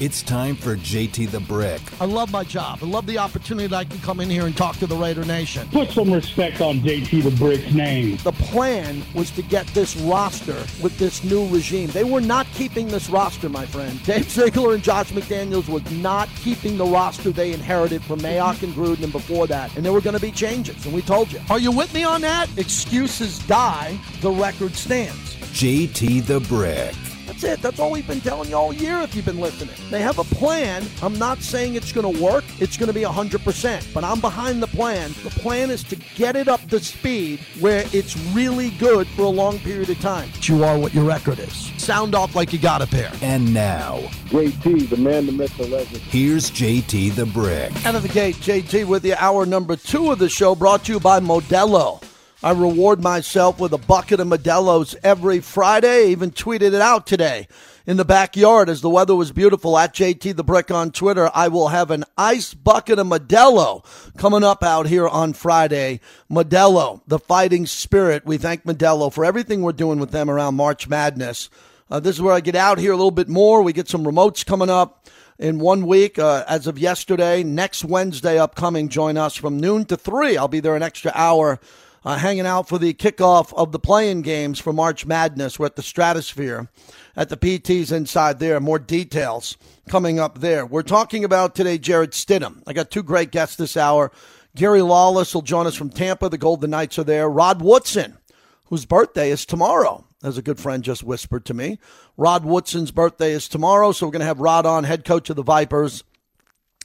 It's time for JT the Brick. I love my job. I love the opportunity that I can come in here and talk to the Raider Nation. Put some respect on JT the Brick's name. The plan was to get this roster with this new regime. They were not keeping this roster, my friend. Dave Ziegler and Josh McDaniels was not keeping the roster they inherited from Mayock and Gruden and before that. And there were going to be changes, and we told you. Are you with me on that? Excuses die, the record stands. JT the Brick. That's it. That's all we've been telling you all year if you've been listening. They have a plan. I'm not saying it's going to work. It's going to be 100%, but I'm behind the plan. The plan is to get it up to speed where it's really good for a long period of time. But you are what your record is. Sound off like you got a pair. And now, JT, the man, the myth, the legend. here's JT the Brick. Out of the gate, JT with you. Hour number two of the show brought to you by Modelo. I reward myself with a bucket of Modelo's every Friday. Even tweeted it out today in the backyard as the weather was beautiful at JT the Brick on Twitter. I will have an ice bucket of Modelo coming up out here on Friday. Modelo, the fighting spirit. We thank Modelo for everything we're doing with them around March Madness. Uh, this is where I get out here a little bit more. We get some remotes coming up in one week uh, as of yesterday. Next Wednesday upcoming, join us from noon to 3. I'll be there an extra hour uh, hanging out for the kickoff of the playing games for March Madness. We're at the Stratosphere at the PTs inside there. More details coming up there. We're talking about today Jarrett Stidham. I got two great guests this hour. Gary Lawless will join us from Tampa. The Golden Knights are there. Rod Woodson, whose birthday is tomorrow, as a good friend just whispered to me. Rod Woodson's birthday is tomorrow, so we're going to have Rod on, head coach of the Vipers,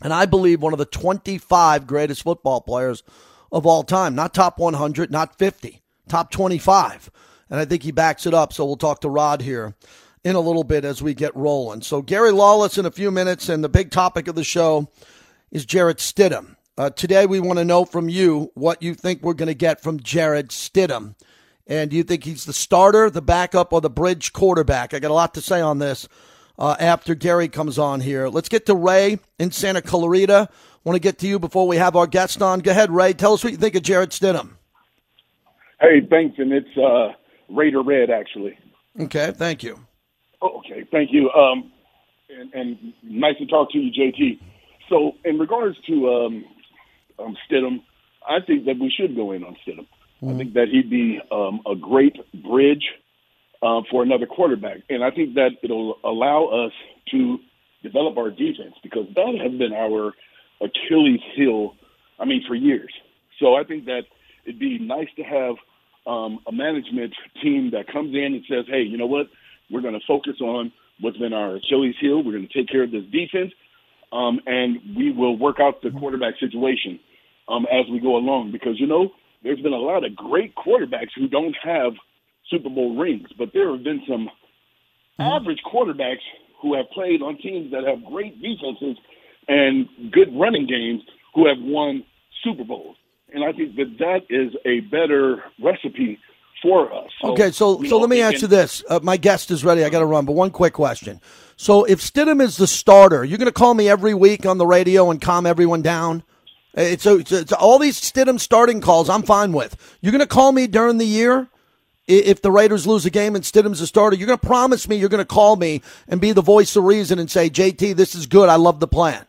and I believe one of the 25 greatest football players of all time. Not top 100, not 50, top 25. And I think he backs it up. So we'll talk to Rod here in a little bit as we get rolling. So Gary Lawless in a few minutes, and the big topic of the show is Jarrett Stidham. Uh, today we want to know from you what you think we're going to get from Jarrett Stidham. And do you think he's the starter, the backup, or the bridge quarterback? I got a lot to say on this uh, after Gary comes on here. Let's get to Ray in Santa Clarita. Want to get to you before we have our guest on. Go ahead, Ray. Tell us what you think of Jarrett Stidham. Hey, thanks, and it's uh, Raider Red actually. Okay, thank you. Oh, okay, thank you. Um, and, and nice to talk to you, JT. So, in regards to um, um, Stidham, I think that we should go in on Stidham. I think that he'd be um, a great bridge uh, for another quarterback, and I think that it'll allow us to develop our defense because that has been our Achilles heel. I mean, for years. So I think that it'd be nice to have um, a management team that comes in and says, "Hey, you know what? We're going to focus on what's been our Achilles heel. We're going to take care of this defense, um, and we will work out the quarterback situation um, as we go along. Because you know, there's been a lot of great quarterbacks who don't have Super Bowl rings, but there have been some average quarterbacks who have played on teams that have great defenses and good running games who have won Super Bowls. And I think that that is a better recipe for us. So, Okay, so so know, let me ask you this. Uh, my guest is ready. I got to run, but one quick question. So if Stidham is the starter, you're going to call me every week on the radio and calm everyone down. It's, it's, it's all these Stidham starting calls. I'm fine with. You're going to call me during the year if the Raiders lose a game and Stidham's the starter. You're going to promise me you're going to call me and be the voice of reason and say, JT, this is good. I love the plan.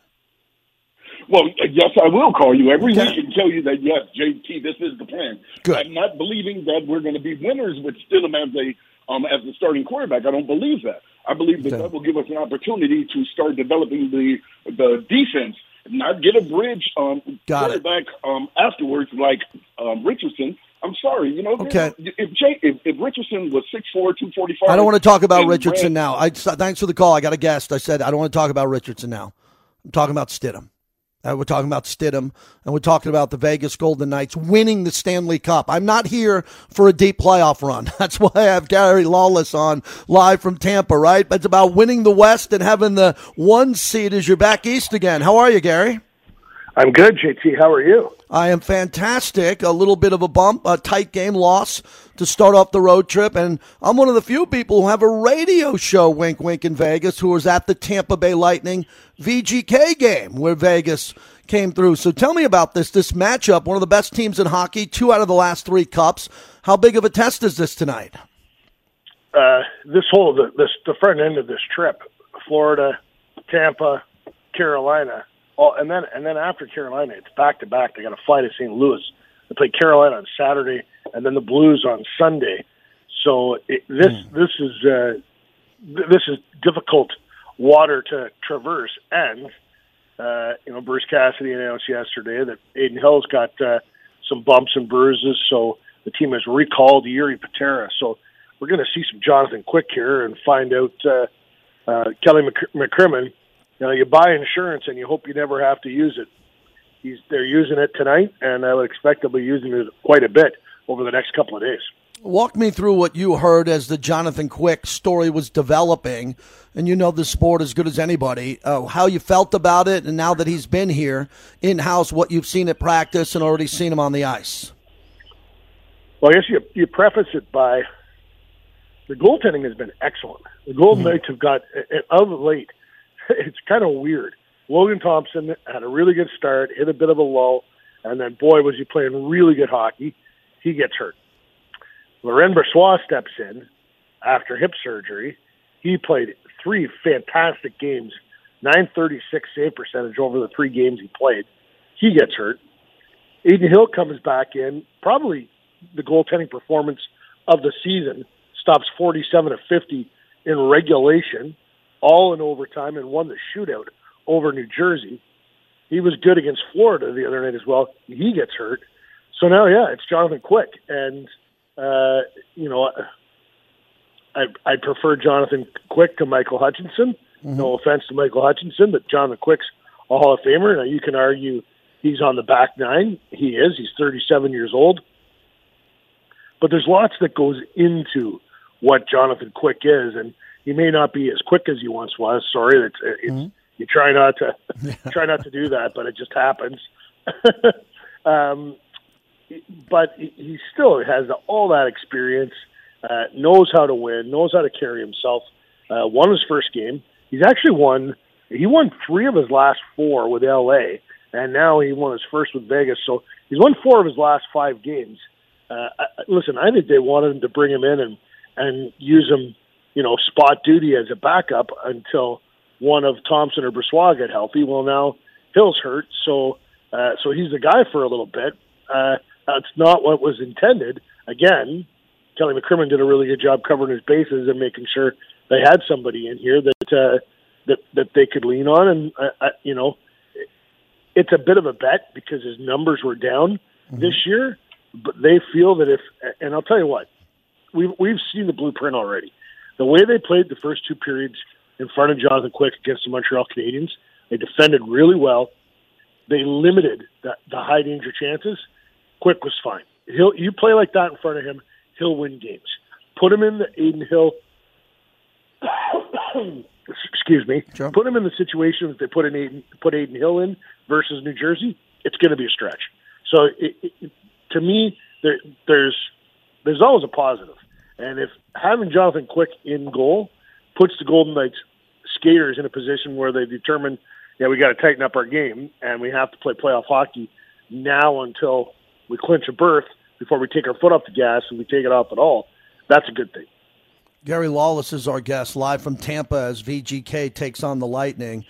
Well, yes, I will call you every week and tell you that yes, JT, this is the plan. Good. I'm not believing that we're going to be winners with Stidham as a um, as the starting quarterback. I don't believe that. I believe that Okay. that will give us an opportunity to start developing the the defense, not get a bridge um, Got quarterback um, afterwards like um, Richardson. I'm sorry, you know. Okay. If Jay, if, if Richardson was six four, two forty five, I don't want to talk about Richardson now. I thanks for the call. I got a guest. I said I don't want to talk about Richardson now. I'm talking about Stidham. Uh, we're talking about Stidham, and we're talking about the Vegas Golden Knights winning the Stanley Cup. I'm not here for a deep playoff run. That's why I have Gary Lawless on live from Tampa, right? But it's about winning the West and having the one seed as you're back east again. How are you, Gary? I'm good, JT. How are you? I am fantastic. A little bit of a bump, a tight game loss to start off the road trip. And I'm one of the few people who have a radio show, wink, wink, in Vegas, who was at the Tampa Bay Lightning VGK game where Vegas came through. So tell me about this, this matchup. One of the best teams in hockey, two out of the last three cups. How big of a test is this tonight? Uh, this whole the, this the front end of this trip, Florida, Tampa, Carolina, all, and then and then after Carolina, it's back to back. They got to fly to St. Louis. They play Carolina on Saturday, and then the Blues on Sunday. So it, this this is uh, th- this is difficult water to traverse, and uh, you know Bruce Cassidy announced yesterday that Adin Hill's got uh, some bumps and bruises, so the team has recalled Jiri Patera. So we're going to see some Jonathan Quick here and find out uh, uh, Kelly Mc- McCrimmon. You know, you buy insurance and you hope you never have to use it. He's they're using it tonight, and I would expect they'll be using it quite a bit over the next couple of days. Walk me through what you heard as the Jonathan Quick story was developing, and you know the sport as good as anybody. Uh, how you felt about it, and now that he's been here in house, what you've seen at practice and already seen him on the ice. Well, I guess you you preface it by the goaltending has been excellent. The Golden Knights have got uh, of late. It's kind of weird. Logan Thompson had a really good start, hit a bit of a lull, and then boy was he playing really good hockey. He gets hurt. Laurent Brossoit steps in after hip surgery. He played three fantastic games, 936 save percentage over the three games he played. He gets hurt. Adin Hill comes back in, probably the goaltending performance of the season, stops 47 of 50 in regulation, all in overtime, and won the shootout over New Jersey. He was good against Florida the other night as well. He gets hurt. So now, yeah, it's Jonathan Quick. And, uh, you know, I, I prefer Jonathan Quick to Michael Hutchinson. No offense to Michael Hutchinson, but Jonathan Quick's a Hall of Famer. Now, you can argue he's on the back nine. He is. He's 37 years old. But there's lots that goes into what Jonathan Quick is, and he may not be as quick as he once was. Sorry, it's, it's you try not to try not to do that, but it just happens. um, but he- still has all that experience, uh, knows how to win, knows how to carry himself. Uh, won his first game. He's actually won. He won three of his last four with LA, and now he won his first with Vegas. So he's won four of his last five games. Uh, I- listen, I think they wanted him to bring him in and and use him, you know, spot duty as a backup until one of Thompson or Brossoit get healthy. Well, now Hill's hurt, so uh, so he's the guy for a little bit. Uh, that's not what was intended. Again, Kelly McCrimmon did a really good job covering his bases and making sure they had somebody in here that uh, that that they could lean on. And uh, uh, you know, it's a bit of a bet because his numbers were down this year, but they feel that if and I'll tell you what, we've we've seen the blueprint already. The way they played the first two periods in front of Jonathan Quick against the Montreal Canadiens, they defended really well. They limited the, the high danger chances. Quick was fine. He'll you play like that in front of him, he'll win games. Put him in the Adin Hill. excuse me. Sure. Put him in the situation that they put in Adin, put Adin Hill in versus New Jersey. It's going to be a stretch. So it, it, to me, there, there's there's always a positive. And if having Jonathan Quick in goal puts the Golden Knights skaters in a position where they determine, yeah, we got to tighten up our game and we have to play playoff hockey now until we clinch a berth before we take our foot off the gas and we take it off at all. That's a good thing. Gary Lawless is our guest live from Tampa as VGK takes on the Lightning.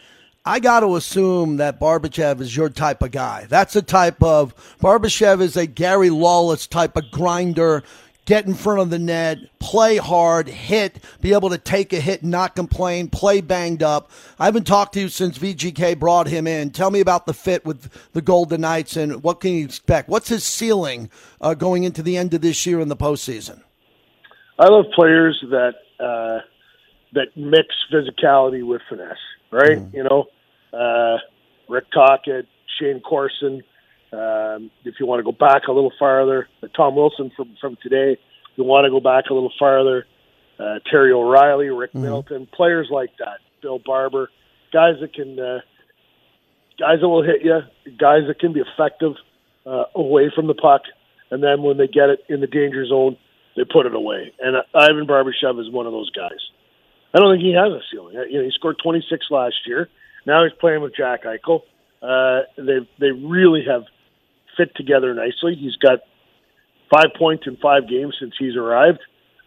I got to assume that Barbashev is your type of guy. That's the type of Barbashev is a Gary Lawless type of grinder. Get in front of the net, play hard, hit, be able to take a hit, and not complain, play banged up. I haven't talked to you since VGK brought him in. Tell me about the fit with the Golden Knights and what can you expect? What's his ceiling uh, going into the end of this year in the postseason? I love players that uh, that mix physicality with finesse, right? You know, uh, Rick Tocchet, Shayne Corson. Um, if you want to go back a little farther, uh, Tom Wilson from from today. If you want to go back a little farther, uh, Terry O'Reilly, Rick Middleton, players like that, Bill Barber, guys that can, uh, guys that will hit you, guys that can be effective uh, away from the puck, and then when they get it in the danger zone, they put it away. And uh, Ivan Barbashev is one of those guys. I don't think he has a ceiling. Uh, You know, he scored 26 last year. Now he's playing with Jack Eichel. Uh, they they really have fit together nicely. He's got five points in five games since he's arrived.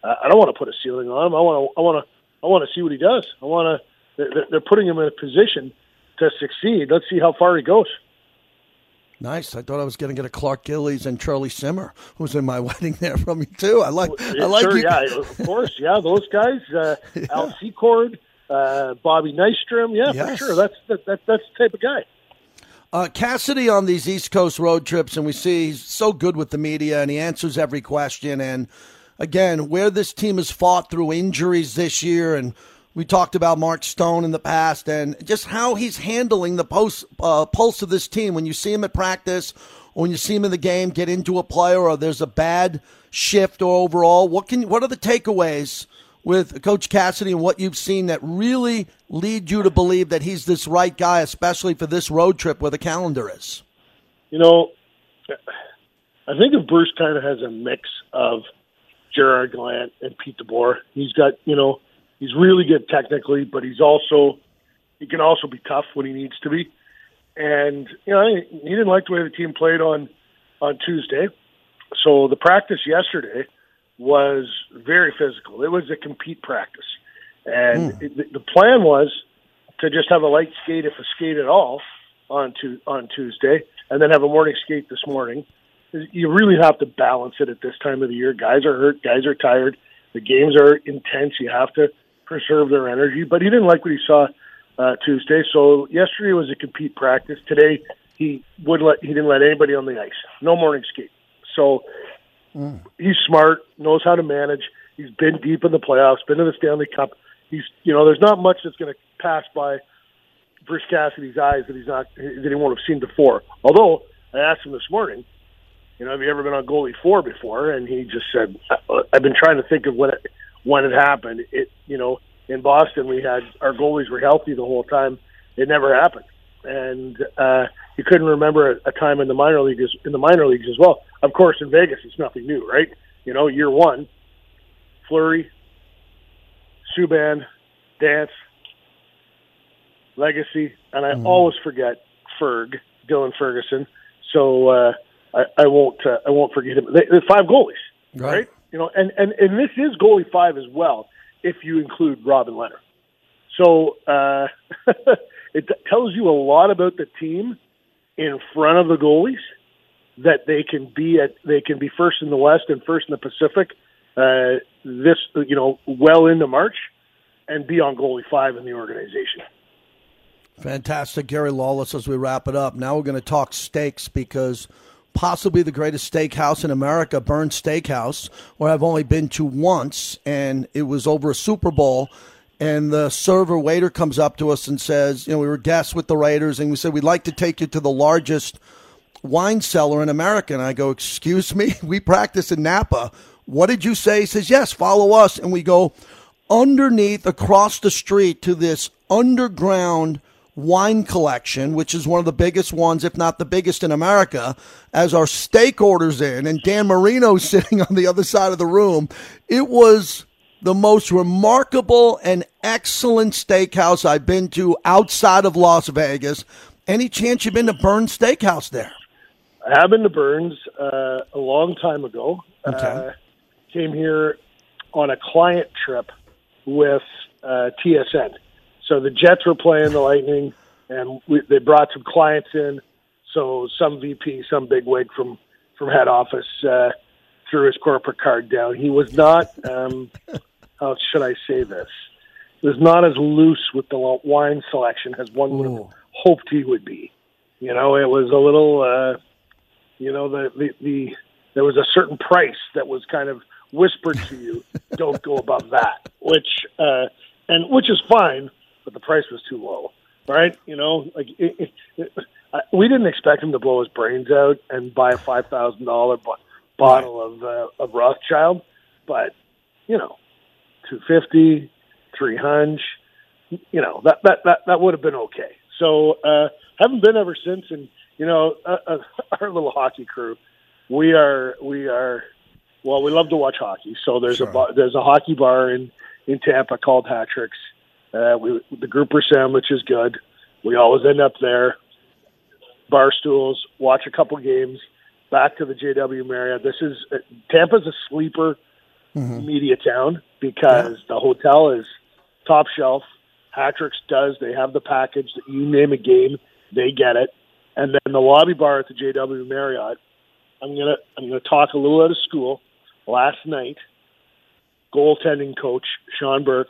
Uh, I don't want to put a ceiling on him. I want to I want to I want to see what he does. I want to they're, they're putting him in a position to succeed. Let's see how far he goes. Nice. I thought I was going to get a Clark Gillies and Charlie Simmer, who's in my wedding there from you too. I like. I like sure, you. yeah, of course, yeah. Those guys, uh, Yeah. Al Secord, uh, Bobby Nystrom, yeah, for sure. That's that, that, that's the type of guy. Uh, Cassidy on these East Coast road trips, and we see he's so good with the media, and he answers every question. And again, where this team has fought through injuries this year, and we talked about Mark Stone in the past, and just how he's handling the post, uh, pulse of this team. When you see him at practice, or when you see him in the game, get into a player, or there's a bad shift or overall, what can what are the takeaways? With Coach Cassidy and what you've seen that really lead you to believe that he's this right guy, especially for this road trip where the calendar is? You know, I think of Bruce kind of has a mix of Gerard Gallant and Pete DeBoer. He's got, you know, he's really good technically, but he's also he can also be tough when he needs to be. And you know, he didn't like the way the team played on on Tuesday. So the practice yesterday was very physical. It was a compete practice, and it, the- the plan was to just have a light skate, if a skate at all, on tu- on Tuesday, and then have a morning skate this morning. You really have to balance it at this time of the year. Guys are hurt. Guys are tired. The games are intense. You have to preserve their energy. But he didn't like what he saw uh, Tuesday. So yesterday was a compete practice. Today he would let he didn't let anybody on the ice. No morning skate. So he's smart, knows how to manage. He's been deep in the playoffs, been to the Stanley Cup. He's you know, there's not much that's going to pass by Bruce Cassidy's eyes that he's not that he won't have seen before. Although I asked him this morning, you know, have you ever been on goalie four before? And he just said, "I- I've been trying to think of when it when it happened. It you know, in Boston we had our goalies were healthy the whole time. It never happened, and uh, he couldn't remember a, a time in the minor leagues in the minor leagues as well. Of course, in Vegas it's nothing new, right? You know, year one, Fleury, Subban, Dansk, Lagacé, and I always forget Ferg, Dylan Ferguson. So uh, I, I won't uh, I won't forget him. They, they're five goalies, Right. right? You know, and, and and this is goalie five as well if you include Robin Lehner. So uh, it tells you a lot about the team in front of the goalies that they can be at they can be first in the West and first in the Pacific uh, this you know well into March and be on goalie five in the organization. Fantastic, Gary Lawless. As we wrap it up, now we're going to talk steaks because possibly the greatest steakhouse in America, Bern Steakhouse, where I've only been to once, and it was over a Super Bowl. And the server waiter comes up to us and says, "You know, we were guests with the Raiders, and we said we'd like to take you to the largest wine cellar in America." And I go, "Excuse me, we practice in Napa. What did you say?" He says, "Yes, follow us." And we go underneath across the street to this underground wine collection, which is one of the biggest ones, if not the biggest in America, as our steak orders in, and Dan Marino's sitting on the other side of the room. It was the most remarkable and excellent steakhouse I've been to outside of Las Vegas. Any chance you've been to Bern's Steakhouse there? I have been to Bern's uh, a long time ago. Okay. Uh, came here on a client trip with uh, TSN. So the Jets were playing the Lightning, and we, they brought some clients in. So some VP, some bigwig from from head office uh, threw his corporate card down. He was not. Um, how should I say this? He was not as loose with the wine selection as one would have hoped he would be. You know, it was a little. Uh, you know the, the the there was a certain price that was kind of whispered to you don't go above that which uh and which is fine but the price was too low right you know like it, it, it, I- we didn't expect him to blow his brains out and buy a five thousand dollar bottle of uh, of rothschild but you know two fifty three hundred you know that that that that would have been okay. So uh, haven't been ever since, and you know uh, uh, our little hockey crew, we are we are well, we love to watch hockey. So there's Sure. a bar, there's a hockey bar in in Tampa called Hat Tricks. Uh, we the grouper sandwich is good. We always end up there. Bar stools, watch a couple games, back to the JW Marriott. This is uh, Tampa's a sleeper Mm-hmm. media town because the hotel is top shelf, Hat Tricks does. They have the package that you name a game, they get it. And then the lobby bar at the JW Marriott. I'm gonna I'm gonna talk a little out of school. Last night, goaltending coach Sean Burke,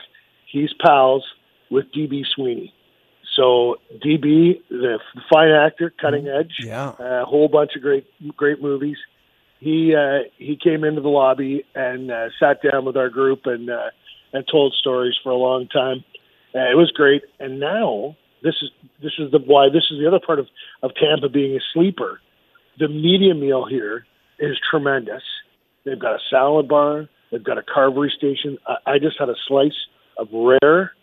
he's pals with DB Sweeney. So DB, the fine actor, cutting mm-hmm. edge, Yeah. a whole bunch of great great movies. He uh, he came into the lobby and uh, sat down with our group and uh, and told stories for a long time. Uh, it was great. And now this is this is the why this is the other part of of Tampa being a sleeper. The media meal here is tremendous. They've got a salad bar. They've got a carvery station. I, I just had a slice of rare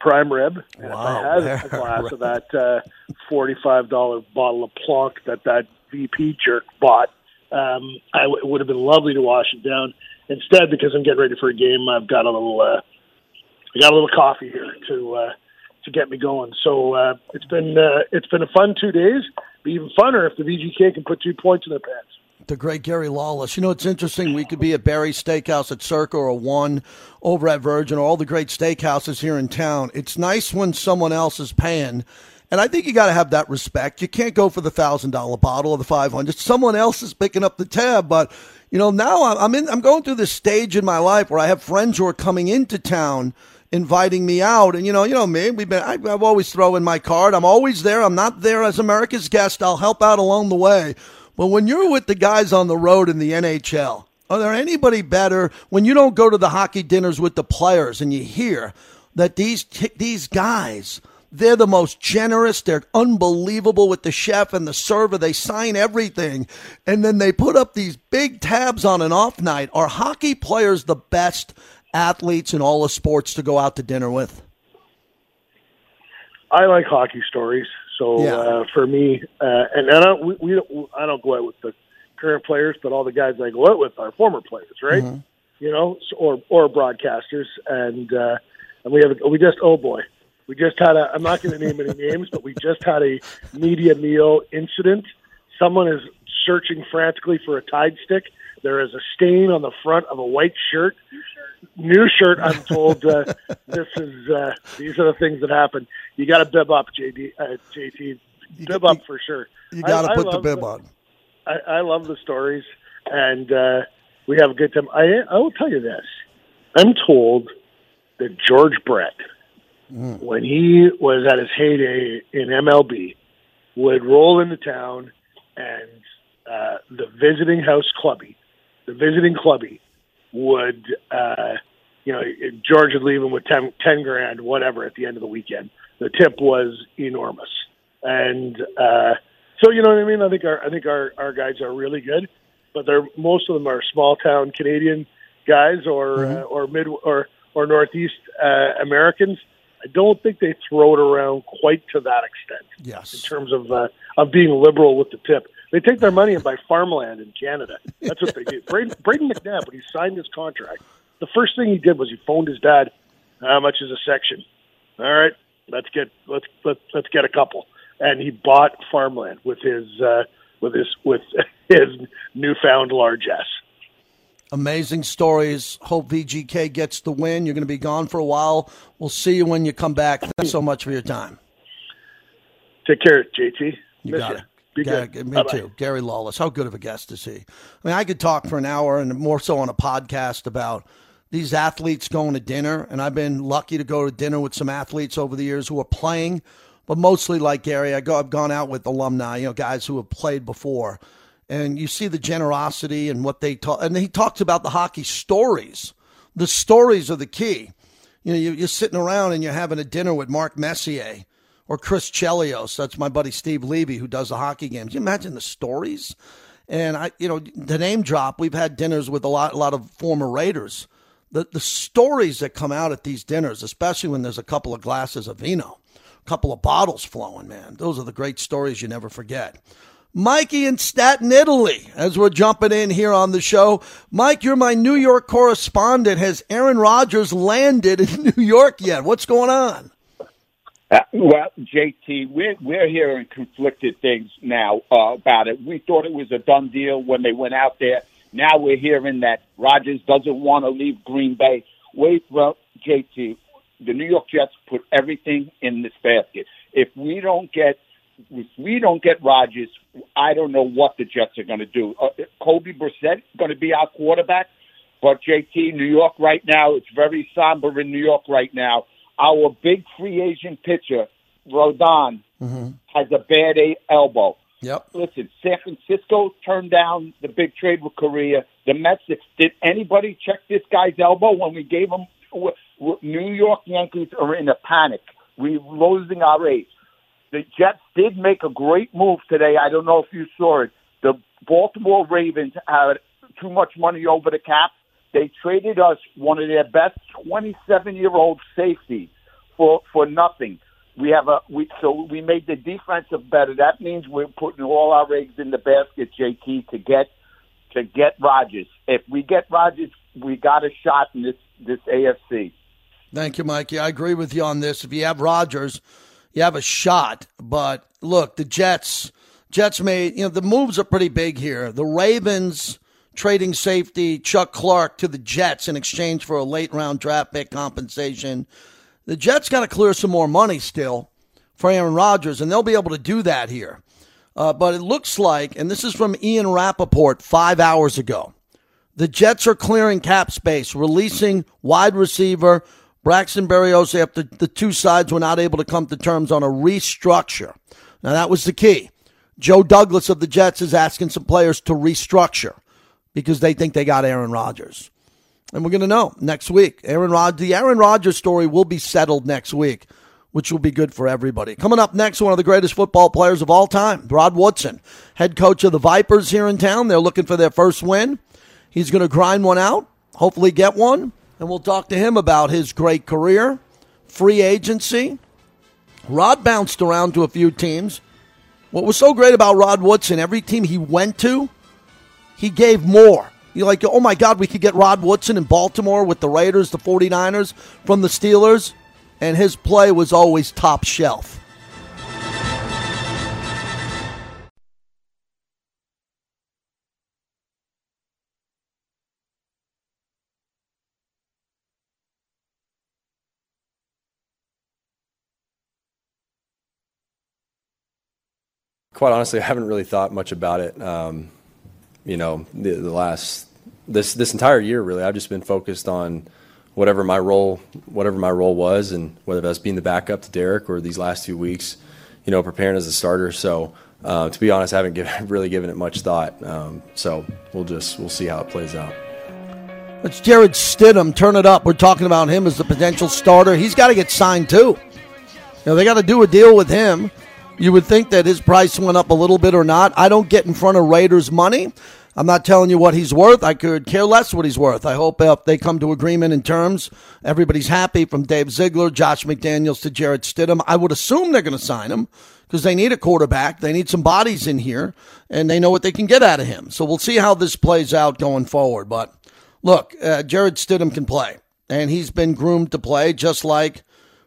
prime rib. And Wow, if I had a glass of that uh, forty-five dollar bottle of Plonk that that VP jerk bought, um, I w- it would have been lovely to wash it down. Instead, because I'm getting ready for a game, I've got a little, uh, I got a little coffee here to uh, to get me going. So uh, it's been uh, it's been a fun two days. Be even funner if the VGK can put two points in their pants. the great Gary Lawless. You know, it's interesting. We could be at Barry's Steakhouse at Circa or One over at Virgin or all the great steakhouses here in town. It's nice when someone else is paying. And I think you got to have that respect. You can't go for the thousand dollar bottle or the five hundred. Someone else is picking up the tab. But you know, now I'm- in. I'm going through this stage in my life where I have friends who are coming into town, inviting me out. And you know, you know me. We've been. I, I've always throw in my card. I'm always there. I'm not there as America's guest. I'll help out along the way. But when you're with the guys on the road in the NHL, are there anybody better when you don't go to the hockey dinners with the players and you hear that these these guys they're the most generous. They're unbelievable with the chef and the server. They sign everything. And then they put up these big tabs on an off night. Are hockey players the best athletes in all of sports to go out to dinner with? I like hockey stories, so Yeah. uh, for me, uh, and I don't we, we don't I don't go out with the current players, but all the guys I go out with are former players, right? You know, or or broadcasters, and uh, and we have a, we just oh boy, we just had a I'm not going to name any names, but we just had a media meal incident. Someone is searching frantically for a Tide stick. There is a stain on the front of a white shirt new shirt. I'm told uh, this is uh, these are the things that happen. You got to bib up, JD, uh, JT. Bib up for sure. You got to put the bib on. I, I love the stories, and uh, we have a good time. I I will tell you this. I'm told that George Brett, when he was at his heyday in MLB, would roll into town, and uh, the visiting house clubby, the visiting clubby, would uh, you know George would leave him with 10, 10 grand, whatever, at the end of the weekend. The tip was enormous, and uh, so you know what I mean. I think our I think our our guys are really good, but they're most of them are small town Canadian guys or uh, or mid or or northeast uh, Americans. I don't think they throw it around quite to that extent Yes. in terms of uh, of being liberal with the tip. They take their money and buy farmland in Canada. That's what they do. Braden, Brayden McNabb, when he signed his contract, the first thing he did was he phoned his dad. How much is a section? All right, let's get let's let's let's get a couple. And he bought farmland with his uh, with his with his newfound largesse. Amazing stories. Hope VGK gets the win. You're going to be gone for a while. We'll see you when you come back. Thanks so much for your time. Take care, JT. You Miss got ya. it. Be good. Me Bye-bye. too. Gary Lawless. How good of a guest is he? I mean, I could talk for an hour and more so on a podcast about these athletes going to dinner. And I've been lucky to go to dinner with some athletes over the years who are playing, but mostly like Gary, I go, I've gone out with alumni, you know, guys who have played before. And you see the generosity and what they talk. And he talks about the hockey stories. The stories are the key. You know, you- you're sitting around and you're having a dinner with Mark Messier or Chris Chelios. That's my buddy Steve Levy who does the hockey games. You imagine the stories? And I, you know, the name drop. We've had dinners with a lot, a lot of former Raiders. The the stories that come out at these dinners, especially when there's a couple of glasses of vino, a couple of bottles flowing, man. Those are the great stories you never forget. Mikey in Staten, Italy, as we're jumping in here on the show. Mike, you're my New York correspondent. Has Aaron Rodgers landed in New York yet? What's going on? Uh, well, JT, we're we're hearing conflicted things now uh, about it. We thought it was a done deal when they went out there. Now we're hearing that Rodgers doesn't want to leave Green Bay. Wait, well, JT, the New York Jets put everything in this basket. If we don't get if we don't get Rodgers, I don't know what the Jets are going to do. Uh, Kobe Brissett going to be our quarterback, but JT, New York right now, it's very somber in New York right now. Our big free agent pitcher, Rodon, Mm-hmm. has a bad a- elbow. Yep. Listen, San Francisco turned down the big trade with Correa. The Mets, did anybody check this guy's elbow when we gave him? New York Yankees are in a panic. We're losing our ace. The Jets did make a great move today. I don't know if you saw it. The Baltimore Ravens had too much money over the cap. They traded us one of their best 27 year old safeties for for nothing. We have a we so we made the defensive better. That means we're putting all our eggs in the basket, JT, to get to get Rodgers. If we get Rodgers, we got a shot in this this AFC. Thank you, Mikey. I agree with you on this. If you have Rodgers, you have a shot. But look, the Jets, Jets made you know the moves are pretty big here. The Ravens trading safety Chuck Clark to the Jets in exchange for a late round draft pick compensation. The Jets got to clear some more money still for Aaron Rodgers, and they'll be able to do that here. Uh, but it looks like, and this is from Ian Rapoport five hours ago. The Jets are clearing cap space, releasing wide receiver Braxton Berrios after the two sides were not able to come to terms on a restructure. Now, that was the key. Joe Douglas of the Jets is asking some players to restructure because they think they got Aaron Rodgers. And we're going to know next week. Aaron Rod- the Aaron Rodgers story will be settled next week, which will be good for everybody. Coming up next, one of the greatest football players of all time, Rod Woodson, head coach of the Vipers here in town. They're looking for their first win. He's going to grind one out, hopefully get one, and we'll talk to him about his great career, free agency. Rod bounced around to a few teams. What was so great about Rod Woodson, every team he went to, he gave more. You're like, oh my God, we could get Rod Woodson in Baltimore with the Raiders, the 49ers, from the Steelers. And his play was always top shelf. Quite honestly, I haven't really thought much about it. Um, you know, the, the last this this entire year, really, I've just been focused on whatever my role, whatever my role was, and whether that's being the backup to Derek or these last two weeks, you know, preparing as a starter. So, uh, to be honest, I haven't really given it much thought. Um, so we'll just we'll see how it plays out. It's Jarrett Stidham. Turn it up. We're talking about him as the potential starter. He's got to get signed too. You know, they got to do a deal with him. You would think that his price went up a little bit or not. I don't get in front of Raiders money. I'm not telling you what he's worth. I could care less what he's worth. I hope if they come to agreement in terms, everybody's happy from Dave Ziegler, Josh McDaniels to Jarrett Stidham. I would assume they're going to sign him because they need a quarterback. They need some bodies in here, and they know what they can get out of him. So we'll see how this plays out going forward. But look, uh, Jarrett Stidham can play, and he's been groomed to play just like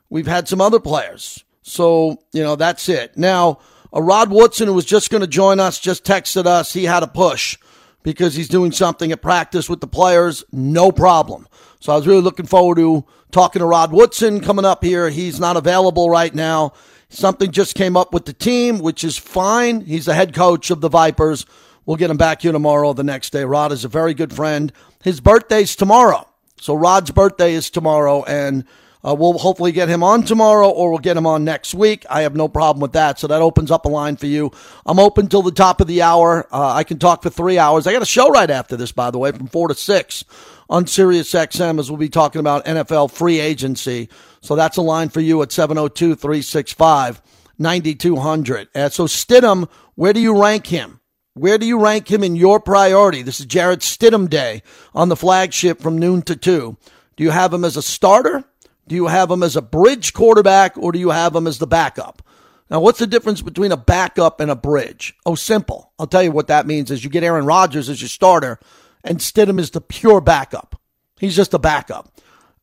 we've had some other players. So, you know, that's it. Now, a Rod Woodson who was just going to join us just texted us. He had a push because he's doing something at practice with the players. No problem. So I was really looking forward to talking to Rod Woodson coming up here. He's not available right now. Something just came up with the team, which is fine. He's the head coach of the Vipers. We'll get him back here tomorrow or the next day. Rod is a very good friend. His birthday's tomorrow. So Rod's birthday is tomorrow, and uh, we'll hopefully get him on tomorrow or we'll get him on next week. I have no problem with that. So that opens up a line for you. I'm open till the top of the hour. Uh, I can talk for three hours. I got a show right after this, by the way, from four to six on Sirius XM as we'll be talking about NFL free agency. So that's a line for you at 702 365 9200. Uh, so Stidham, where do you rank him? Where do you rank him in your priority? This is Jarrett Stidham Day on the flagship from noon to two. Do you have him as a starter? Do you have him as a bridge quarterback or do you have him as the backup? Now, what's the difference between a backup and a bridge? Oh, simple. I'll tell you what that means is you get Aaron Rodgers as your starter and Stidham is the pure backup. He's just a backup.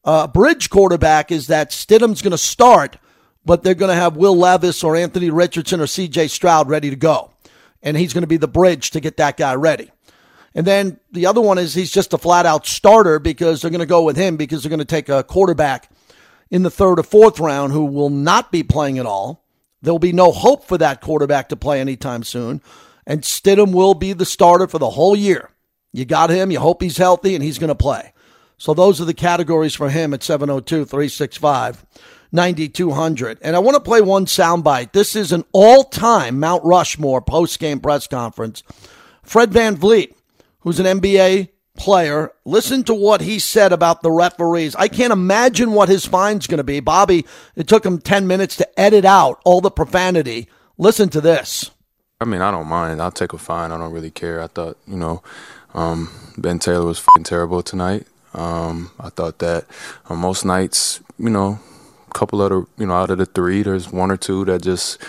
A uh, bridge quarterback is that Stidham's going to start, but they're going to have Will Levis or Anthony Richardson or CJ Stroud ready to go. And he's going to be the bridge to get that guy ready. And then the other one is he's just a flat out starter because they're going to go with him because they're going to take a quarterback in the third or fourth round who will not be playing at all. There'll be no hope for that quarterback to play anytime soon. And Stidham will be the starter for the whole year. You got him. You hope he's healthy and he's going to play. So those are the categories for him at 702 365 9200. And I want to play one soundbite. This is an all time Mount Rushmore post game press conference. Fred Van VanVleet, who's an NBA player, listen to what he said about the referees. I can't imagine what his fine's going to be. Bobby, it took him 10 minutes to edit out all the profanity. Listen to this. I mean, I don't mind. I'll take a fine. I don't really care. I thought, you know, um, Ben Taylor was terrible tonight. Um, I thought that on most nights, you know, a couple of the, you know, out of the three, there's one or two that just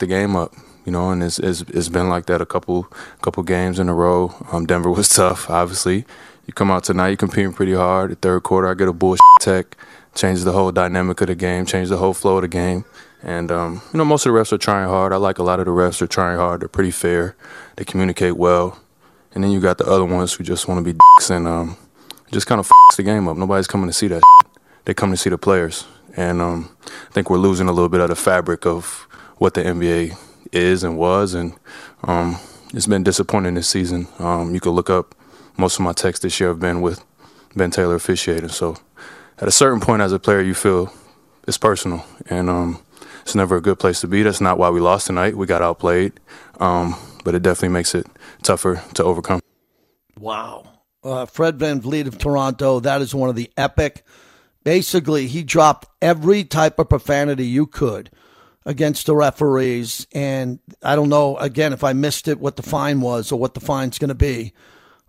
the game up you know, and it's, it's, it's been like that a couple couple games in a row. Um, Denver was tough, obviously. You come out tonight, you're competing pretty hard. The third quarter, I get a bullshit tech, changes the whole dynamic of the game, changes the whole flow of the game. And um, you know, most of the refs are trying hard. I like a lot of the refs are trying hard. They're pretty fair. They communicate well. And then you got the other ones who just want to be dicks and um, just kind of f- the game up. Nobody's coming to see that. They come to see the players. And um, I think we're losing a little bit of the fabric of what the NBA is and was, and um, it's been disappointing this season. Um, you could look up most of my texts this year have been with Ben Taylor officiating. So at a certain point as a player, you feel it's personal, and um, it's never a good place to be. That's not why we lost tonight. We got outplayed, um, but it definitely makes it tougher to overcome. Wow. Uh, Fred VanVleet of Toronto, that is one of the epic. Basically, he dropped every type of profanity you could against the referees. And I don't know, again, if I missed it, what the fine was or what the fine's going to be.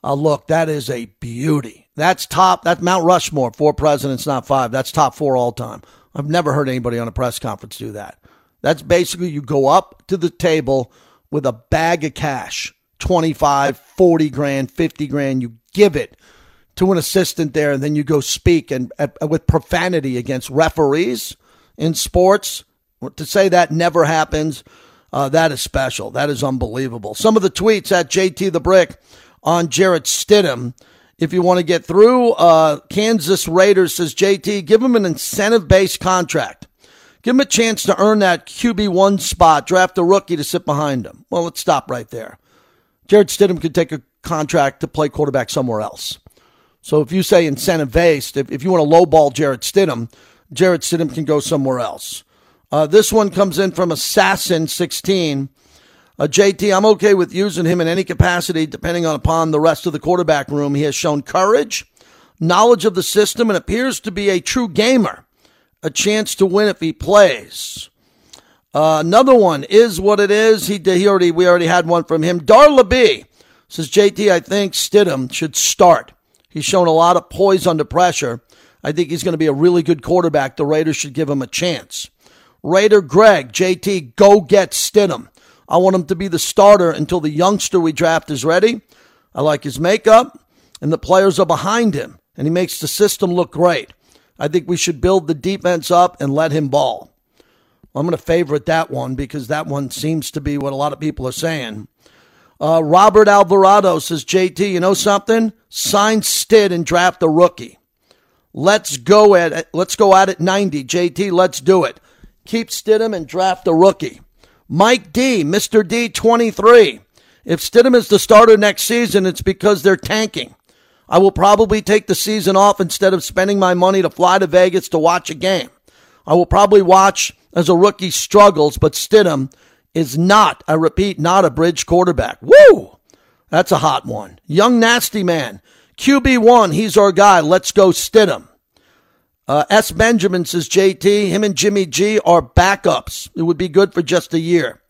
Uh, look, that is a beauty. That's top. That's Mount Rushmore. Four presidents, not five. That's top four all time. I've never heard anybody on a press conference do that. That's basically you go up to the table with a bag of cash 25, 40 grand, 50 grand. You give it to an assistant there, and then you go speak and uh, with profanity against referees in sports to say that never happens, uh, that is special. That is unbelievable. Some of the tweets at JT the Brick on Jarrett Stidham. If you want to get through, uh, Kansas Raiders says JT, give him an incentive based contract. Give him a chance to earn that QB1 spot. Draft a rookie to sit behind him. Well, let's stop right there. Jarrett Stidham could take a contract to play quarterback somewhere else. So if you say incentive based, if, if you want to lowball Jarrett Stidham, Jarrett Stidham can go somewhere else. Uh, this one comes in from Assassin16. Uh, JT, I'm okay with using him in any capacity, depending on upon the rest of the quarterback room. He has shown courage, knowledge of the system, and appears to be a true gamer. A chance to win if he plays. Uh, another one is what it is. He he already we already had one from him. Darla B says JT. I think Stidham should start. He's shown a lot of poise under pressure. I think he's going to be a really good quarterback. The Raiders should give him a chance. Raider Greg, JT, go get Stidham. I want him to be the starter until the youngster we draft is ready. I like his makeup, and the players are behind him, and he makes the system look great. I think we should build the defense up and let him ball. I'm going to favorite that one because that one seems to be what a lot of people are saying. Uh, Robert Alvarado says, JT, you know something? Sign Stid and draft a rookie. Let's go at it. let's go at it 90. JT, let's do it keep Stidham and draft a rookie. Mike D, Mr. D, 23. If Stidham is the starter next season, it's because they're tanking. I will probably take the season off instead of spending my money to fly to Vegas to watch a game. I will probably watch as a rookie struggles, but Stidham is not, I repeat, not a bridge quarterback. Woo! That's a hot one. Young nasty man. QB1, he's our guy. Let's go Stidham. Uh, S. Benjamin says, JT, him and Jimmy G are backups. It would be good for just a year.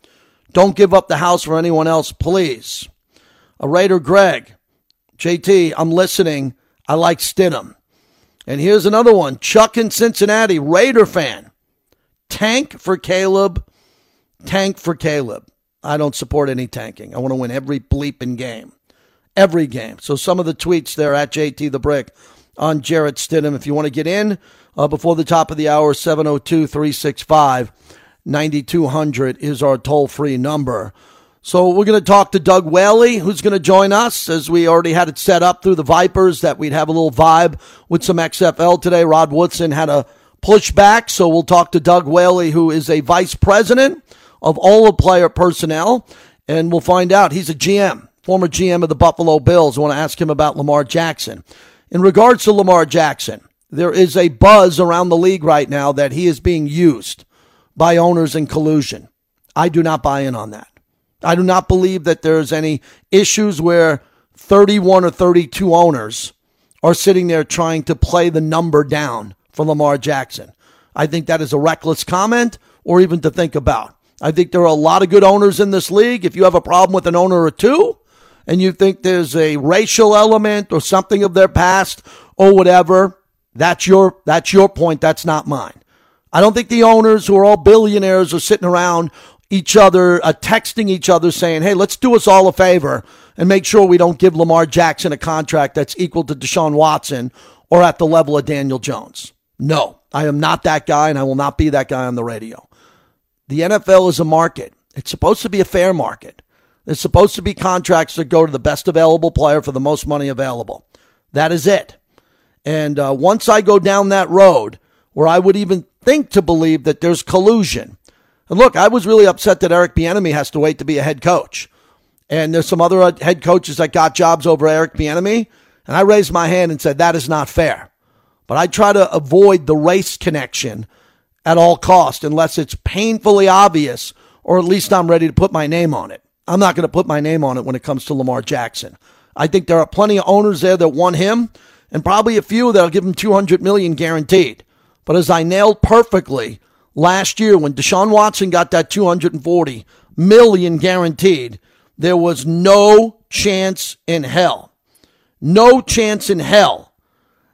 Don't give up the house for anyone else, please. A Raider Greg, JT, I'm listening. I like Stidham. And here's another one Chuck in Cincinnati, Raider fan. Tank for Caleb. Tank for Caleb. I don't support any tanking. I want to win every bleeping game. Every game. So some of the tweets there at JT the Brick on Jarrett Stidham. If you want to get in uh, before the top of the hour, 702 365 9200 is our toll free number. So we're going to talk to Doug Whaley, who's going to join us, as we already had it set up through the Vipers that we'd have a little vibe with some XFL today. Rod Woodson had a pushback. So we'll talk to Doug Whaley, who is a vice president of all of player personnel, and we'll find out. He's a GM, former GM of the Buffalo Bills. I want to ask him about Lamar Jackson. In regards to Lamar Jackson, there is a buzz around the league right now that he is being used by owners in collusion. I do not buy in on that. I do not believe that there's any issues where 31 or 32 owners are sitting there trying to play the number down for Lamar Jackson. I think that is a reckless comment or even to think about. I think there are a lot of good owners in this league. If you have a problem with an owner or two and you think there's a racial element or something of their past or whatever, that's your that's your point, that's not mine. I don't think the owners who are all billionaires are sitting around each other, uh, texting each other saying, hey, let's do us all a favor and make sure we don't give Lamar Jackson a contract that's equal to Deshaun Watson or at the level of Daniel Jones. No, I am not that guy and I will not be that guy on the radio. The NFL is a market. It's supposed to be a fair market. There's supposed to be contracts that go to the best available player for the most money available. That is it. And uh, once I go down that road where I would even think to believe that there's collusion, and look, I was really upset that Eric Bieniemy has to wait to be a head coach. And there's some other uh, head coaches that got jobs over Eric Bieniemy, and I raised my hand and said that is not fair. But I try to avoid the race connection at all cost unless it's painfully obvious or at least I'm ready to put my name on it. I'm not going to put my name on it when it comes to Lamar Jackson. I think there are plenty of owners there that want him and probably a few that'll give him 200 million guaranteed. But as I nailed perfectly last year when Deshaun Watson got that 240 million guaranteed, there was no chance in hell, no chance in hell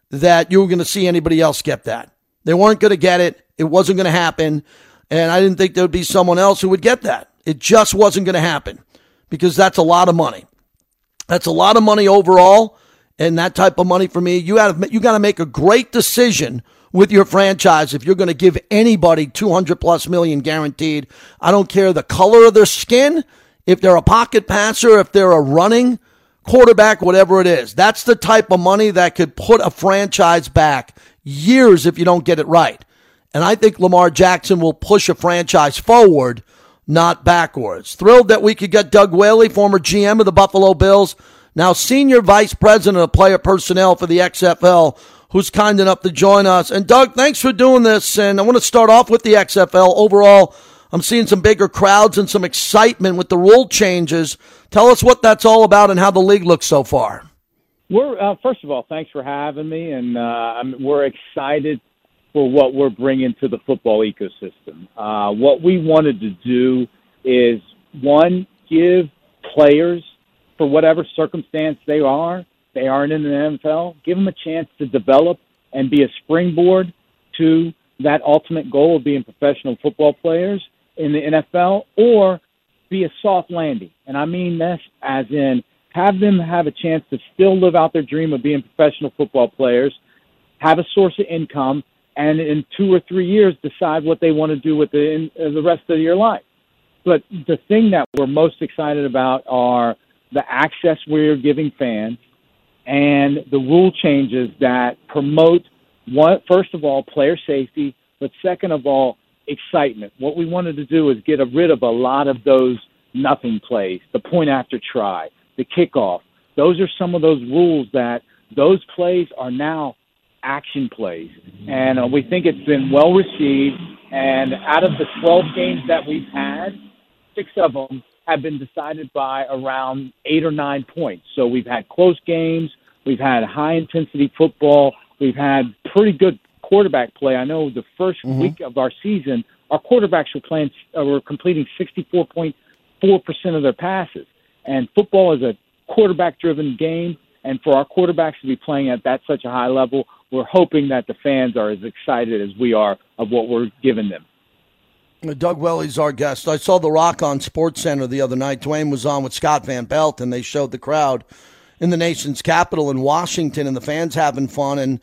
that you were going to see anybody else get that. They weren't going to get it. It wasn't going to happen. And I didn't think there would be someone else who would get that. It just wasn't going to happen because that's a lot of money. That's a lot of money overall. And that type of money for me, you got you got to make a great decision with your franchise if you're going to give anybody 200 plus million guaranteed. I don't care the color of their skin, if they're a pocket passer, if they're a running quarterback, whatever it is. That's the type of money that could put a franchise back years if you don't get it right. And I think Lamar Jackson will push a franchise forward, not backwards. Thrilled that we could get Doug Whaley, former GM of the Buffalo Bills, now senior vice president of player personnel for the XFL, who's kind enough to join us. And Doug, thanks for doing this. And I want to start off with the XFL. Overall, I'm seeing some bigger crowds and some excitement with the rule changes. Tell us what that's all about and how the league looks so far. We're uh, first of all, thanks for having me, and uh, we're excited for what we're bringing to the football ecosystem. Uh, what we wanted to do is one, give players, for whatever circumstance they are, they aren't in the NFL, give them a chance to develop and be a springboard to that ultimate goal of being professional football players in the NFL or be a soft landing. And I mean this as in have them have a chance to still live out their dream of being professional football players, have a source of income, and in two or three years decide what they want to do with the, in, uh, the rest of your life. But the thing that we're most excited about are the access we're giving fans and the rule changes that promote one, first of all, player safety, but second of all, excitement. What we wanted to do is get rid of a lot of those nothing plays, the point after try, the kickoff. Those are some of those rules that those plays are now action plays. And uh, we think it's been well received. And out of the 12 games that we've had, six of them have been decided by around eight or nine points. So we've had close games. We've had high intensity football. We've had pretty good quarterback play. I know the 1st mm-hmm. week of our season, our quarterbacks were playing, uh, were completing 64.4% of their passes. And football is a quarterback driven game. And for our quarterbacks to be playing at that such a high level, we're hoping that the fans are as excited as we are of what we're giving them. Doug Whaley's our guest. I saw The Rock on Sports Center the other night. Dwayne was on with Scott Van Pelt, and they showed the crowd in the nation's capital in Washington, and the fans having fun. And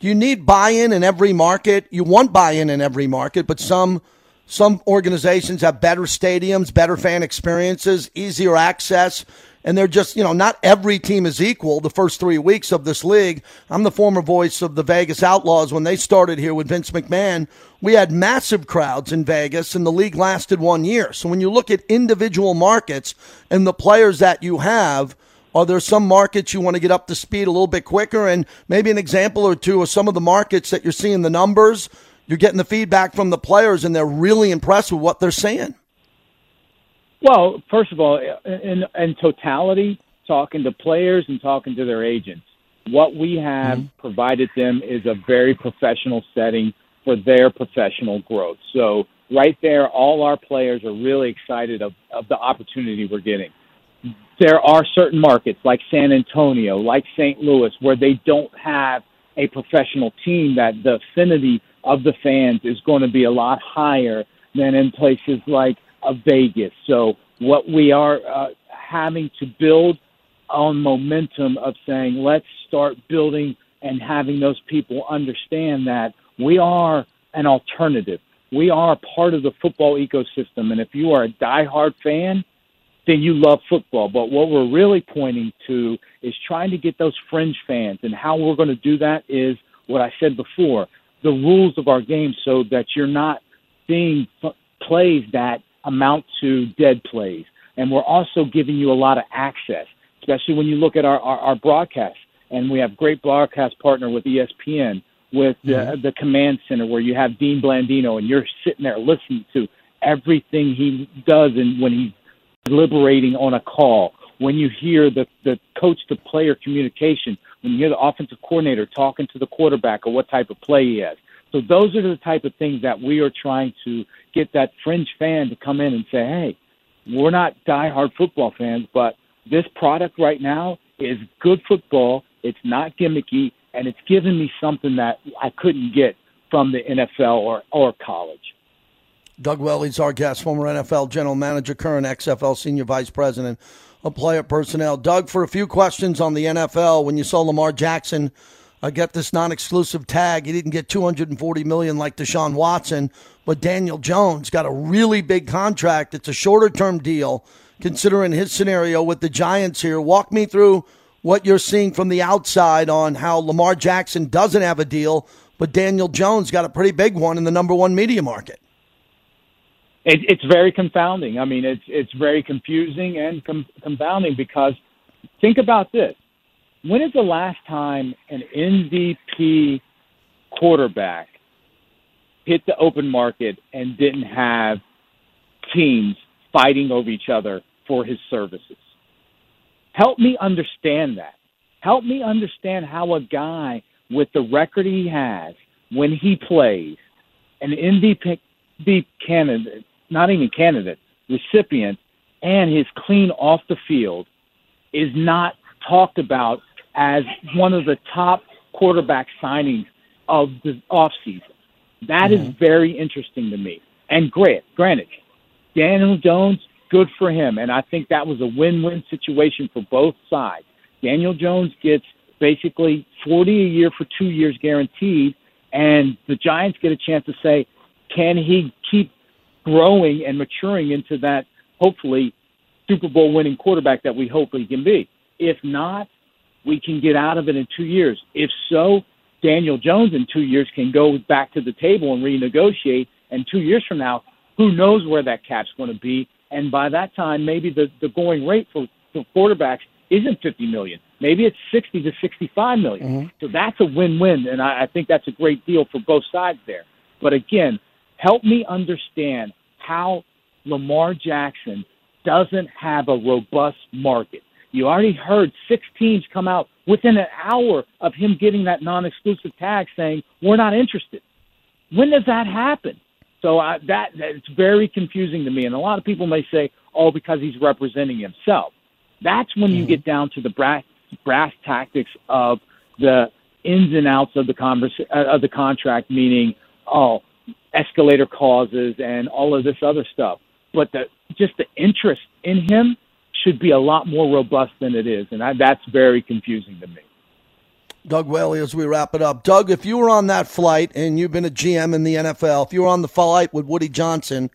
you need buy-in in every market. You want buy-in in every market, but some some organizations have better stadiums, better fan experiences, easier access. And they're just, you know, not every team is equal the first three weeks of this league. I'm the former voice of the Vegas Outlaws when they started here with Vince McMahon. We had massive crowds in Vegas, and the league lasted one year. So when you look at individual markets and the players that you have, are there some markets you want to get up to speed a little bit quicker? And maybe an example or two of some of the markets that you're seeing the numbers, you're getting the feedback from the players, and they're really impressed with what they're saying. Well, first of all, in, in totality, talking to players and talking to their agents, what we have mm-hmm. provided them is a very professional setting for their professional growth. So, right there, all our players are really excited of, of the opportunity we're getting. There are certain markets like San Antonio, like St. Louis, where they don't have a professional team that the affinity of the fans is going to be a lot higher than in places like of Vegas. So what we are uh, having to build on momentum of saying let's start building and having those people understand that we are an alternative. We are part of the football ecosystem, and if you are a diehard fan, then you love football. But what we're really pointing to is trying to get those fringe fans, and how we're going to do that is what I said before: the rules of our game, so that you're not seeing plays that amount to dead plays. And we're also giving you a lot of access, especially when you look at our, our, our broadcast. And we have great broadcast partner with ESPN, with the, mm-hmm. the command center where you have Dean Blandino and you're sitting there listening to everything he does and when he's deliberating on a call, when you hear the, the coach to player communication, when you hear the offensive coordinator talking to the quarterback or what type of play he has. So those are the type of things that we are trying to get that fringe fan to come in and say, hey, we're not diehard football fans, but this product right now is good football. It's not gimmicky, and it's given me something that I couldn't get from the NFL or, or college. Doug Whaley's our guest, former NFL general manager, current XFL senior vice president of player personnel. Doug, for a few questions on the NFL, when you saw Lamar Jackson – uh, get this non-exclusive tag. He didn't get 240 million like Deshaun Watson, but Daniel Jones got a really big contract. It's a shorter-term deal, considering his scenario with the Giants here. Walk me through what you're seeing from the outside on how Lamar Jackson doesn't have a deal, but Daniel Jones got a pretty big one in the number one media market. It, it's very confounding. I mean, it's it's very confusing and com- confounding because think about this: when is the last time an MVP quarterback hit the open market and didn't have teams fighting over each other for his services? Help me understand that. Help me understand how a guy with the record he has when he plays, an MVP candidate, not even candidate, recipient, and his clean off the field is not talked about as one of the top quarterback signings of the offseason. That mm-hmm. is very interesting to me. And great, granted, Daniel Jones, good for him. And I think that was a win win situation for both sides. Daniel Jones gets basically 40 a year for two years guaranteed. And the Giants get a chance to say, can he keep growing and maturing into that, hopefully, Super Bowl winning quarterback that we hope he can be? If not, we can get out of it in two years. If so, Daniel Jones in two years can go back to the table and renegotiate. And two years from now, who knows where that cap's going to be? And by that time, maybe the, the going rate for, for quarterbacks isn't 50 million. Maybe it's 60 to 65 million. Mm-hmm. So that's a win-win, and I, I think that's a great deal for both sides there. But again, help me understand how Lamar Jackson doesn't have a robust market. You already heard six teams come out within an hour of him getting that non-exclusive tag saying we're not interested. When does that happen? So I, that it's very confusing to me, and a lot of people may say, "Oh, because he's representing himself." That's when you mm-hmm. get down to the brass, brass tactics of the ins and outs of the converse, uh, of the contract, meaning oh, escalator clauses and all of this other stuff. But the just the interest in him should be a lot more robust than it is, and I, that's very confusing to me. Doug Whaley, as we wrap it up. Doug, if you were on that flight and you've been a GM in the NFL, if you were on the flight with Woody Johnson,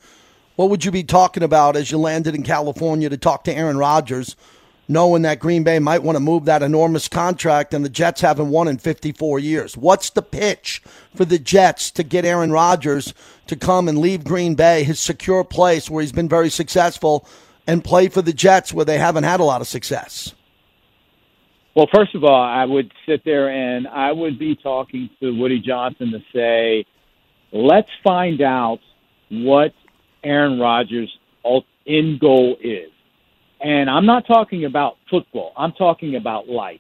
what would you be talking about as you landed in California to talk to Aaron Rodgers? knowing that Green Bay might want to move that enormous contract and the Jets haven't won in 54 years. What's the pitch for the Jets to get Aaron Rodgers to come and leave Green Bay, his secure place where he's been very successful, and play for the Jets where they haven't had a lot of success? Well, first of all, I would sit there and I would be talking to Woody Johnson to say, let's find out what Aaron Rodgers' end goal is. And I'm not talking about football. I'm talking about life.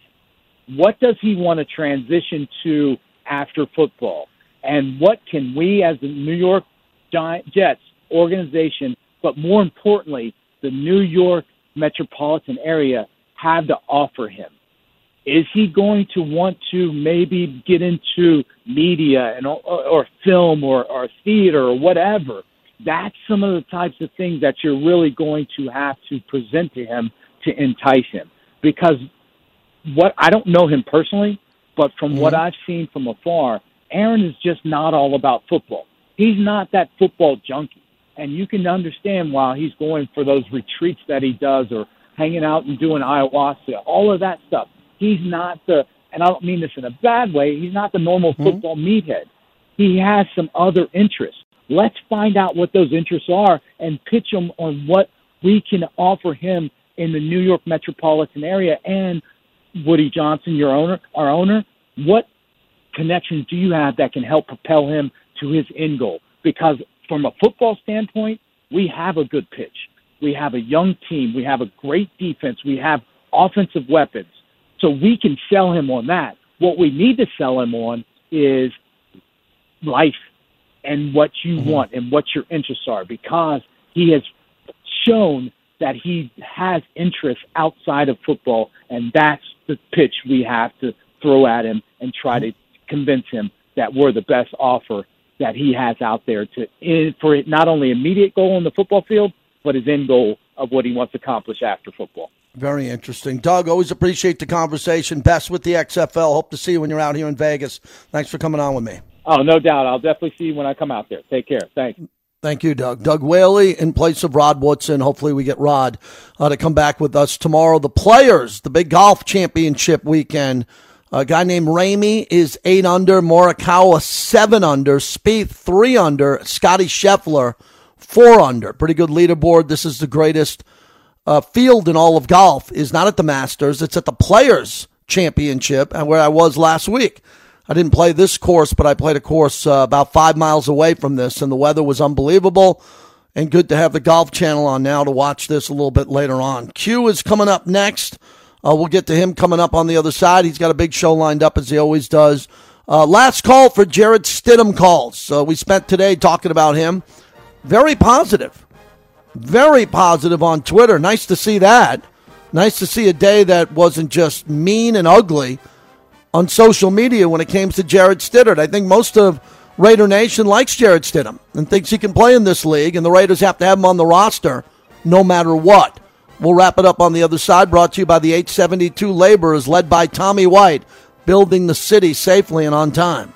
What does he want to transition to after football? And what can we as the New York Jets organization, but more importantly, the New York metropolitan area have to offer him? Is he going to want to maybe get into media and or, or film or, or theater or whatever? That's some of the types of things that you're really going to have to present to him to entice him. Because what I don't know him personally, but from mm-hmm. what I've seen from afar, Aaron is just not all about football. He's not that football junkie. And you can understand why he's going for those retreats that he does or hanging out and doing ayahuasca, all of that stuff. He's not the, and I don't mean this in a bad way, he's not the normal mm-hmm. football meathead. He has some other interests. Let's find out what those interests are and pitch them on what we can offer him in the New York metropolitan area. And Woody Johnson, your owner, our owner, what connections do you have that can help propel him to his end goal? Because from a football standpoint, we have a good pitch. We have a young team. We have a great defense. We have offensive weapons. So we can sell him on that. What we need to sell him on is life and what you mm-hmm. want and what your interests are because he has shown that he has interests outside of football, and that's the pitch we have to throw at him and try to convince him that we're the best offer that he has out there to for not only immediate goal on the football field, but his end goal of what he wants to accomplish after football. Very interesting. Doug, always appreciate the conversation. Best with the XFL. Hope to see you when you're out here in Vegas. Thanks for coming on with me. Oh, no doubt. I'll definitely see you when I come out there. Take care. Thanks. Thank you, Doug. Doug Whaley in place of Rod Woodson. Hopefully, we get Rod uh, to come back with us tomorrow. The players, the big golf championship weekend. A guy named Ramey is eight under, Morikawa seven under, Spieth three under, Scotty Scheffler four under. Pretty good leaderboard. This is the greatest uh, field in all of golf. Is not at the Masters. It's at the Players Championship, and where I was last week. I didn't play this course, but I played a course uh, about five miles away from this, and the weather was unbelievable. And good to have the Golf Channel on now to watch this a little bit later on. Q is coming up next. Uh, we'll get to him coming up on the other side. He's got a big show lined up as he always does. Uh, last call for Jarrett Stidham calls. Uh, we spent today talking about him. Very positive. Very positive on Twitter. Nice to see that. Nice to see a day that wasn't just mean and ugly on social media when it came to Jarrett Stidham. I think most of Raider Nation likes Jarrett Stidham and thinks he can play in this league, and the Raiders have to have him on the roster no matter what. We'll wrap it up on the other side, brought to you by the 872 Laborers, led by Tommy White, building the city safely and on time.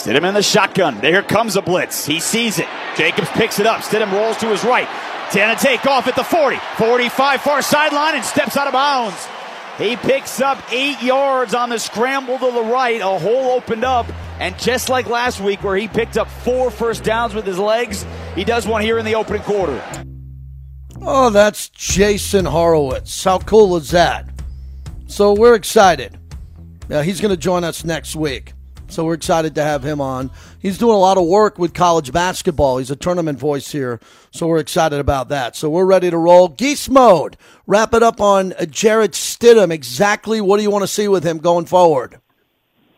Stidham in the shotgun. There comes a blitz. He sees it. Jacobs picks it up. Stidham rolls to his right. To take off at the 40. 45 far sideline and steps out of bounds. He picks up eight yards on the scramble to the right. A hole opened up. And just like last week, where he picked up four first downs with his legs, he does one here in the opening quarter. Oh, that's Jason Horowitz. How cool is that? So we're excited. Now, he's going to join us next week. So we're excited to have him on. He's doing a lot of work with college basketball. He's a tournament voice here. So we're excited about that. So we're ready to roll. Geese mode. Wrap it up on Jarrett Stidham. Exactly what do you want to see with him going forward?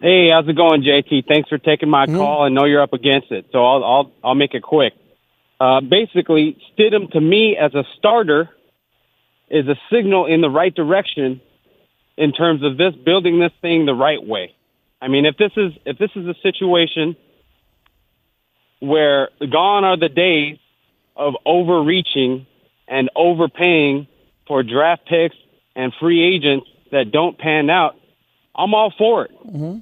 Hey, how's it going, JT? Thanks for taking my mm-hmm. call. I know you're up against it, so I'll I'll, I'll make it quick. Uh, basically, Stidham to me as a starter is a signal in the right direction in terms of this building this thing the right way. I mean, if this is if this is a situation where gone are the days of overreaching and overpaying for draft picks and free agents that don't pan out, I'm all for it. Mm-hmm.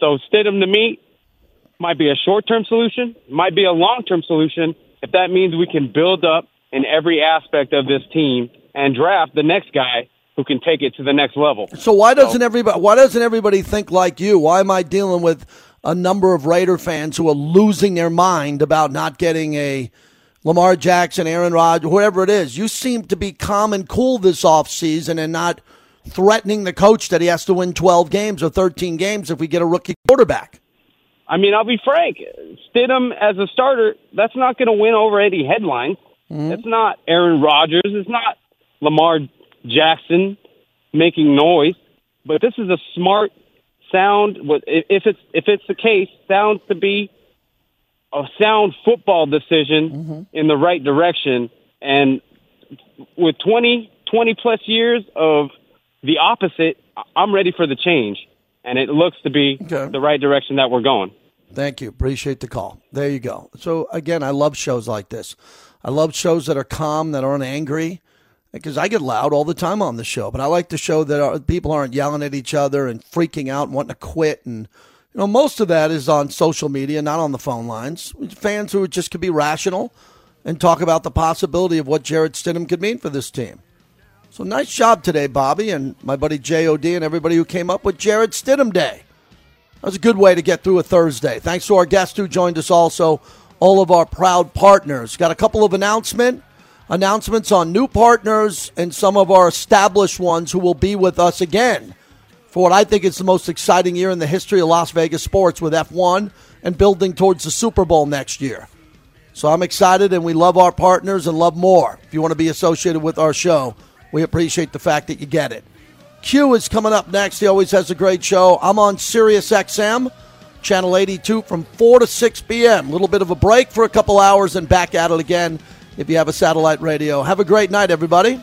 So Stidham to me might be a short term solution, might be a long term solution if that means we can build up in every aspect of this team and draft the next guy who can take it to the next level. So why doesn't everybody why doesn't everybody think like you? Why am I dealing with a number of Raider fans who are losing their mind about not getting a Lamar Jackson, Aaron Rodgers, whoever it is? You seem to be calm and cool this offseason and not threatening the coach that he has to win 12 games or 13 games if we get a rookie quarterback. I mean, I'll be frank. Stidham as a starter, that's not going to win over any headlines. Mm-hmm. It's not Aaron Rodgers. It's not Lamar Jackson making noise. But this is a smart, sound. If it's if it's the case, sounds to be a sound football decision Mm-hmm. in the right direction. And with 20, 20 plus years of the opposite, I- I'm ready for the change. And it looks to be the right direction that we're going. Thank you. Appreciate the call. There you go. So again, I love shows like this. I love shows that are calm, that aren't angry, because I get loud all the time on the show. But I like the show that people aren't yelling at each other and freaking out and wanting to quit. And you know, most of that is on social media, not on the phone lines. Fans who just could be rational and talk about the possibility of what Jarrett Stidham could mean for this team. So nice job today, Bobby, and my buddy JOD and everybody who came up with Jarrett Stidham Day. That was a good way to get through a Thursday. Thanks to our guest who joined us also, all of our proud partners. Got a couple of announcement announcements on new partners and some of our established ones who will be with us again for what I think is the most exciting year in the history of Las Vegas sports with F1 and building towards the Super Bowl next year. So I'm excited and we love our partners and love more. If you want to be associated with our show, we appreciate the fact that you get it. Q is coming up next. He always has a great show. I'm on Sirius XM, channel 82 from 4 to 6 p.m. A little bit of a break for a couple hours and back at it again if you have a satellite radio. Have a great night, everybody.